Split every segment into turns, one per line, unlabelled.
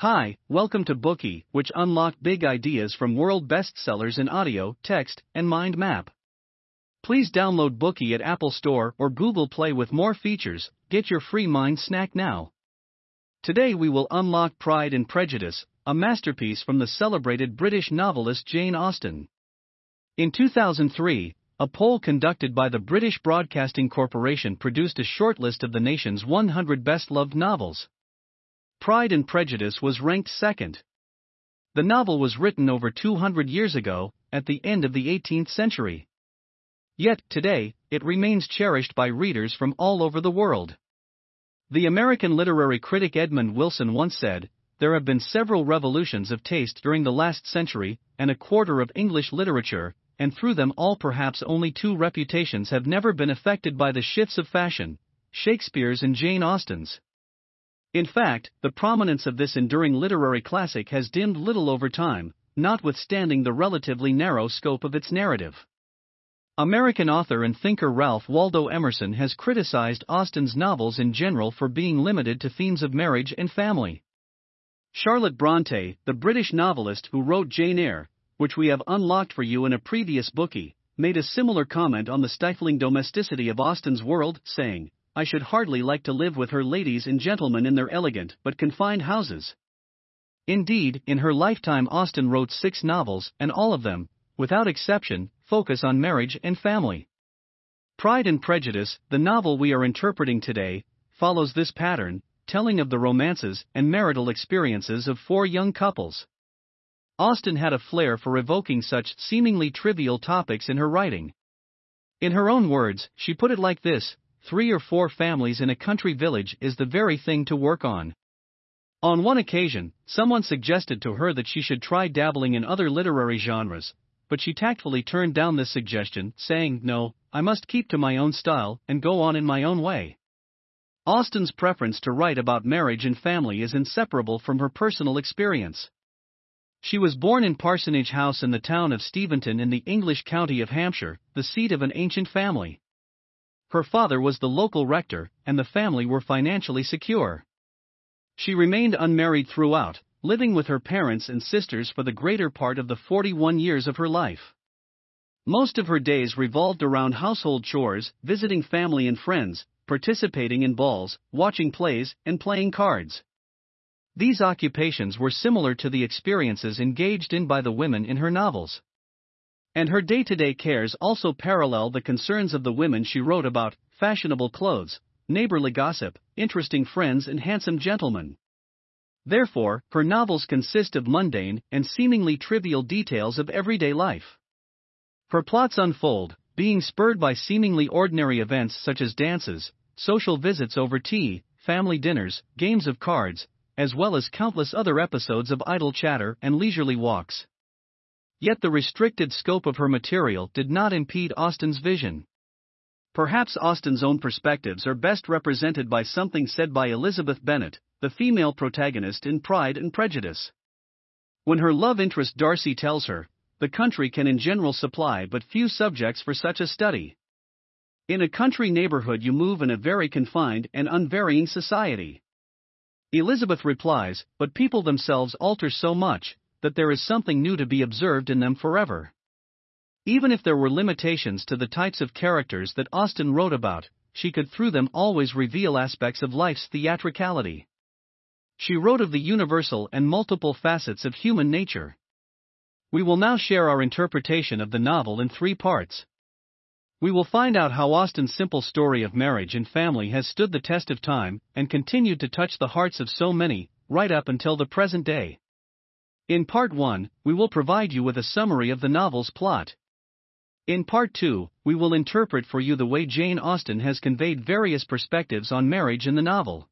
Hi, welcome to Bookey, which unlock big ideas from world bestsellers in audio, text, and mind map. Please download Bookey at Apple Store or Google Play with more features. Get your free mind snack now. Today we will unlock Pride and Prejudice, a masterpiece from the celebrated British novelist Jane Austen. In 2003, a poll conducted by the British Broadcasting Corporation produced a shortlist of the nation's 100 best loved novels. Pride and Prejudice was ranked second. The novel was written over 200 years ago, at the end of the 18th century. Yet, today, it remains cherished by readers from all over the world. The American literary critic Edmund Wilson once said, There have been several revolutions of taste during the last century, and a quarter of English literature, and through them all perhaps only two reputations have never been affected by the shifts of fashion Shakespeare's and Jane Austen's. In fact, the prominence of this enduring literary classic has dimmed little over time, notwithstanding the relatively narrow scope of its narrative. American author and thinker Ralph Waldo Emerson has criticized Austen's novels in general for being limited to themes of marriage and family. Charlotte Bronte, the British novelist who wrote Jane Eyre, which we have unlocked for you in a previous Bookey, made a similar comment on the stifling domesticity of Austen's world, saying, I should hardly like to live with her ladies and gentlemen in their elegant but confined houses. Indeed, in her lifetime, Austen wrote six novels, and all of them, without exception, focus on marriage and family. Pride and Prejudice, the novel we are interpreting today, follows this pattern, telling of the romances and marital experiences of four young couples. Austen had a flair for evoking such seemingly trivial topics in her writing. In her own words, she put it like this three or four families in a country village is the very thing to work on. On one occasion, someone suggested to her that she should try dabbling in other literary genres, but she tactfully turned down this suggestion, saying, No, I must keep to my own style and go on in my own way. Austen's preference to write about marriage and family is inseparable from her personal experience. She was born in Parsonage House in the town of Steventon in the English county of Hampshire, the seat of an ancient family. Her father was the local rector, and the family were financially secure. She remained unmarried throughout, living with her parents and sisters for the greater part of the 41 years of her life. Most of her days revolved around household chores, visiting family and friends, participating in balls, watching plays, and playing cards. These occupations were similar to the experiences engaged in by the women in her novels. And her day to day cares also parallel the concerns of the women she wrote about fashionable clothes, neighborly gossip, interesting friends, and handsome gentlemen. Therefore, her novels consist of mundane and seemingly trivial details of everyday life. Her plots unfold, being spurred by seemingly ordinary events such as dances, social visits over tea, family dinners, games of cards, as well as countless other episodes of idle chatter and leisurely walks. Yet the restricted scope of her material did not impede Austen's vision. Perhaps Austen's own perspectives are best represented by something said by Elizabeth Bennet, the female protagonist in Pride and Prejudice. When her love interest Darcy tells her, the country can in general supply but few subjects for such a study. In a country neighborhood, you move in a very confined and unvarying society. Elizabeth replies, but people themselves alter so much that there is something new to be observed in them forever. Even if there were limitations to the types of characters that Austen wrote about, she could through them always reveal aspects of life's theatricality. She wrote of the universal and multiple facets of human nature. We will now share our interpretation of the novel in three parts. We will find out how Austen's simple story of marriage and family has stood the test of time and continued to touch the hearts of so many, right up until the present day. In part 1, we will provide you with a summary of the novel's plot. In part 2, we will interpret for you the way Jane Austen has conveyed various perspectives on marriage in the novel.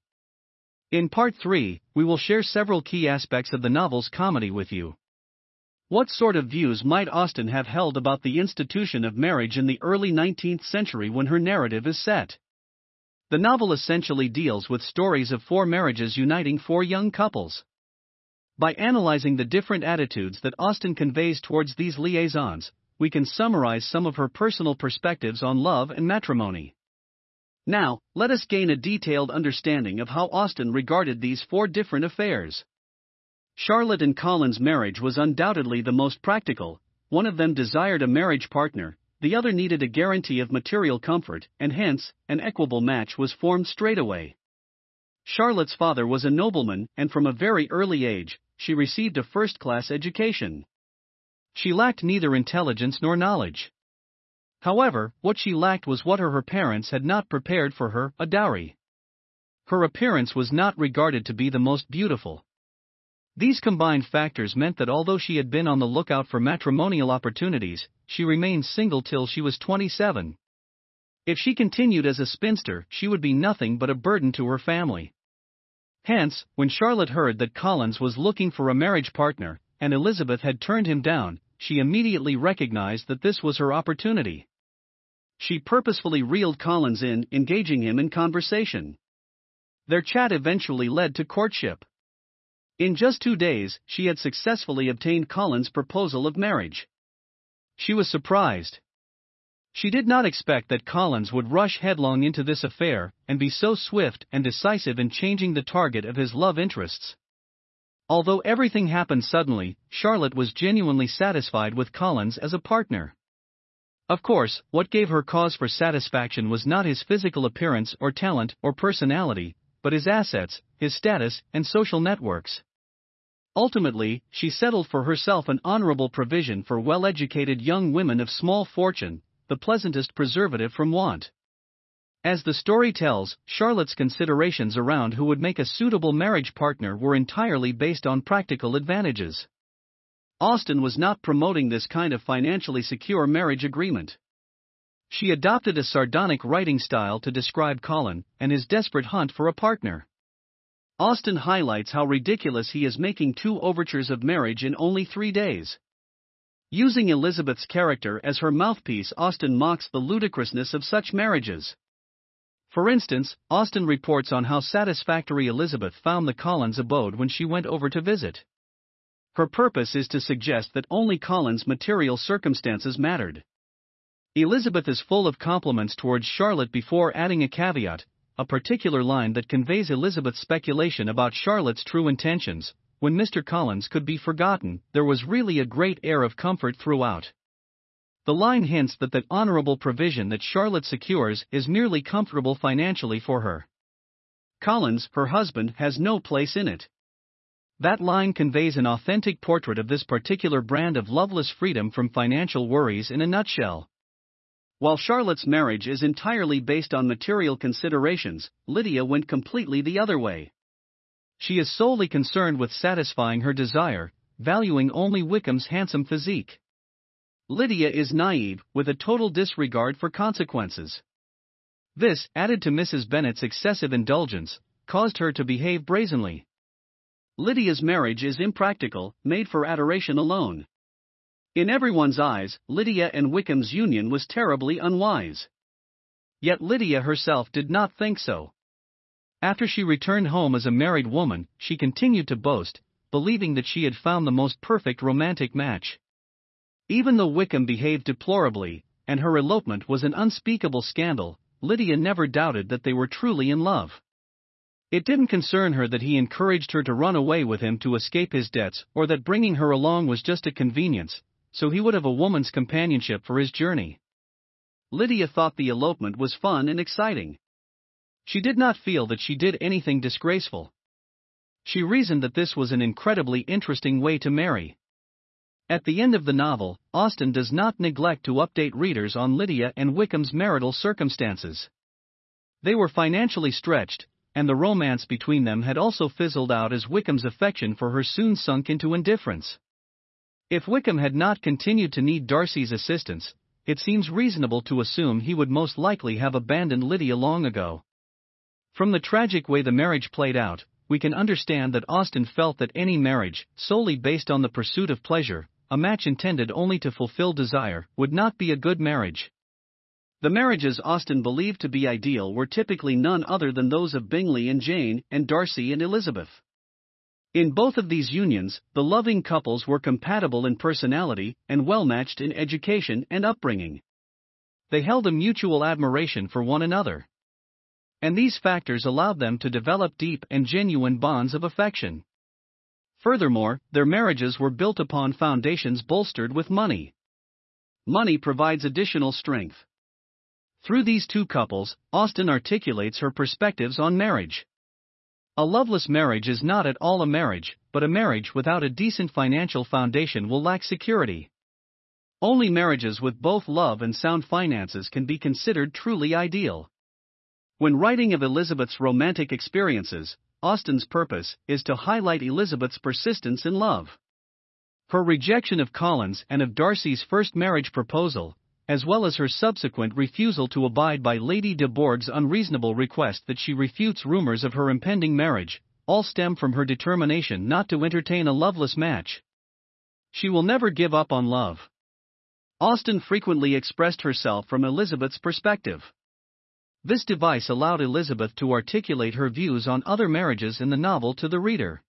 In part 3, we will share several key aspects of the novel's comedy with you. What sort of views might Austen have held about the institution of marriage in the early 19th century when her narrative is set? The novel essentially deals with stories of four marriages uniting four young couples. By analyzing the different attitudes that Austen conveys towards these liaisons, we can summarize some of her personal perspectives on love and matrimony. Now, let us gain a detailed understanding of how Austen regarded these four different affairs. Charlotte and Collins' marriage was undoubtedly the most practical, one of them desired a marriage partner, the other needed a guarantee of material comfort, and hence, an equable match was formed straight away. Charlotte's father was a nobleman, and from a very early age, she received a first class education. She lacked neither intelligence nor knowledge. However, what she lacked was what her, her parents had not prepared for her a dowry. Her appearance was not regarded to be the most beautiful. These combined factors meant that although she had been on the lookout for matrimonial opportunities, she remained single till she was 27. If she continued as a spinster, she would be nothing but a burden to her family. Hence, when Charlotte heard that Collins was looking for a marriage partner, and Elizabeth had turned him down, she immediately recognized that this was her opportunity. She purposefully reeled Collins in, engaging him in conversation. Their chat eventually led to courtship. In just two days, she had successfully obtained Collins' proposal of marriage. She was surprised. She did not expect that Collins would rush headlong into this affair and be so swift and decisive in changing the target of his love interests. Although everything happened suddenly, Charlotte was genuinely satisfied with Collins as a partner. Of course, what gave her cause for satisfaction was not his physical appearance or talent or personality, but his assets, his status, and social networks. Ultimately, she settled for herself an honorable provision for well educated young women of small fortune, the pleasantest preservative from want. As the story tells, Charlotte's considerations around who would make a suitable marriage partner were entirely based on practical advantages. Austen was not promoting this kind of financially secure marriage agreement. She adopted a sardonic writing style to describe Collins and his desperate hunt for a partner. Austen highlights how ridiculous he is making two overtures of marriage in only three days. Using Elizabeth's character as her mouthpiece, Austen mocks the ludicrousness of such marriages. For instance, Austen reports on how satisfactory Elizabeth found the Collins abode when she went over to visit. Her purpose is to suggest that only Collins' material circumstances mattered. Elizabeth is full of compliments towards Charlotte before adding a caveat a particular line that conveys Elizabeth's speculation about Charlotte's true intentions. When Mr. Collins could be forgotten, there was really a great air of comfort throughout. The line hints that the honorable provision that Charlotte secures is merely comfortable financially for her. Collins, her husband, has no place in it. That line conveys an authentic portrait of this particular brand of loveless freedom from financial worries in a nutshell. While Charlotte's marriage is entirely based on material considerations, Lydia went completely the other way. She is solely concerned with satisfying her desire, valuing only Wickham's handsome physique. Lydia is naive, with a total disregard for consequences. This, added to Mrs. Bennet's excessive indulgence, caused her to behave brazenly. Lydia's marriage is impractical, made for adoration alone. In everyone's eyes, Lydia and Wickham's union was terribly unwise. Yet Lydia herself did not think so. After she returned home as a married woman, she continued to boast, believing that she had found the most perfect romantic match. Even though Wickham behaved deplorably, and her elopement was an unspeakable scandal, Lydia never doubted that they were truly in love. It didn't concern her that he encouraged her to run away with him to escape his debts, or that bringing her along was just a convenience, so he would have a woman's companionship for his journey. Lydia thought the elopement was fun and exciting. She did not feel that she did anything disgraceful. She reasoned that this was an incredibly interesting way to marry. At the end of the novel, Austen does not neglect to update readers on Lydia and Wickham's marital circumstances. They were financially stretched, and the romance between them had also fizzled out as Wickham's affection for her soon sunk into indifference. If Wickham had not continued to need Darcy's assistance, it seems reasonable to assume he would most likely have abandoned Lydia long ago. From the tragic way the marriage played out, we can understand that Austen felt that any marriage, solely based on the pursuit of pleasure, a match intended only to fulfill desire, would not be a good marriage. The marriages Austen believed to be ideal were typically none other than those of Bingley and Jane and Darcy and Elizabeth. In both of these unions, the loving couples were compatible in personality and well matched in education and upbringing. They held a mutual admiration for one another. And these factors allowed them to develop deep and genuine bonds of affection. Furthermore, their marriages were built upon foundations bolstered with money. Money provides additional strength. Through these two couples, Austen articulates her perspectives on marriage. A loveless marriage is not at all a marriage, but a marriage without a decent financial foundation will lack security. Only marriages with both love and sound finances can be considered truly ideal. When writing of Elizabeth's romantic experiences, Austen's purpose is to highlight Elizabeth's persistence in love. Her rejection of Collins and of Darcy's first marriage proposal, as well as her subsequent refusal to abide by Lady de Bourgh's unreasonable request that she refutes rumors of her impending marriage, all stem from her determination not to entertain a loveless match. She will never give up on love. Austen frequently expressed herself from Elizabeth's perspective. This device allowed Elizabeth to articulate her views on other marriages in the novel to the reader.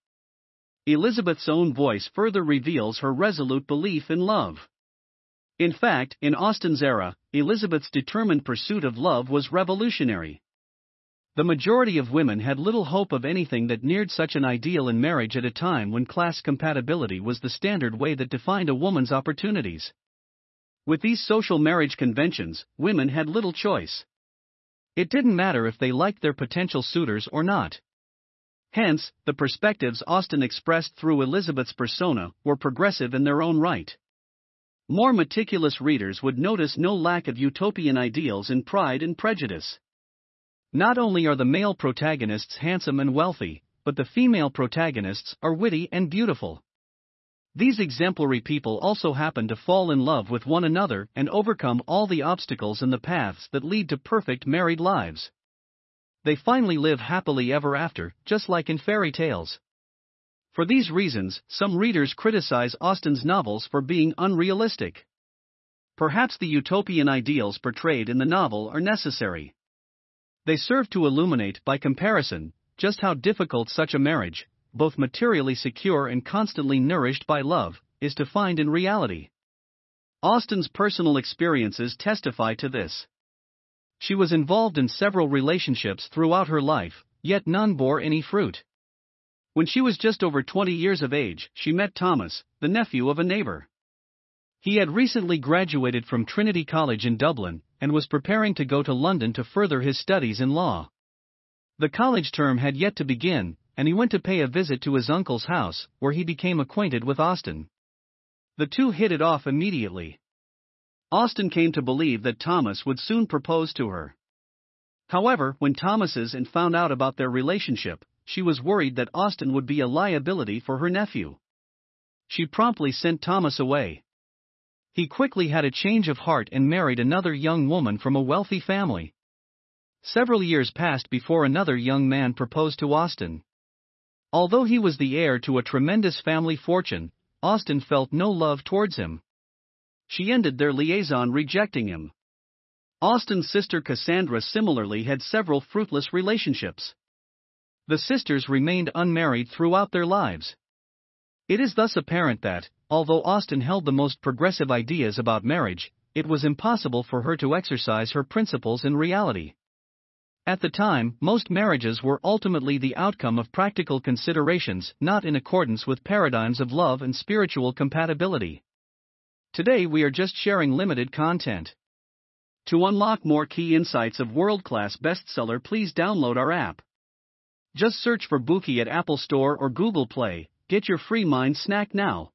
Elizabeth's own voice further reveals her resolute belief in love. In fact, in Austen's era, Elizabeth's determined pursuit of love was revolutionary. The majority of women had little hope of anything that neared such an ideal in marriage at a time when class compatibility was the standard way that defined a woman's opportunities. With these social marriage conventions, women had little choice. It didn't matter if they liked their potential suitors or not. Hence, the perspectives Austen expressed through Elizabeth's persona were progressive in their own right. More meticulous readers would notice no lack of utopian ideals in Pride and Prejudice. Not only are the male protagonists handsome and wealthy, but the female protagonists are witty and beautiful. These exemplary people also happen to fall in love with one another and overcome all the obstacles in the paths that lead to perfect married lives. They finally live happily ever after, just like in fairy tales. For these reasons, some readers criticize Austen's novels for being unrealistic. Perhaps the utopian ideals portrayed in the novel are necessary. They serve to illuminate, by comparison, just how difficult such a marriage, both materially secure and constantly nourished by love, is to find in reality. Austen's personal experiences testify to this. She was involved in several relationships throughout her life, yet none bore any fruit. When she was just over 20 years of age, she met Thomas, the nephew of a neighbor. He had recently graduated from Trinity College in Dublin and was preparing to go to London to further his studies in law. The college term had yet to begin, and he went to pay a visit to his uncle's house, where he became acquainted with Austen. The two hit it off immediately. Austen came to believe that Thomas would soon propose to her. However, when Thomas's and found out about their relationship, she was worried that Austen would be a liability for her nephew. She promptly sent Thomas away. He quickly had a change of heart and married another young woman from a wealthy family. Several years passed before another young man proposed to Austen. Although he was the heir to a tremendous family fortune, Austen felt no love towards him. She ended their liaison rejecting him. Austen's sister Cassandra similarly had several fruitless relationships. The sisters remained unmarried throughout their lives. It is thus apparent that, although Austen held the most progressive ideas about marriage, it was impossible for her to exercise her principles in reality. At the time, most marriages were ultimately the outcome of practical considerations not in accordance with paradigms of love and spiritual compatibility. Today we are just sharing limited content. To unlock more key insights of world class bestseller, please download our app. Just search for Bookey at Apple Store or Google Play. Get your free mind snack now.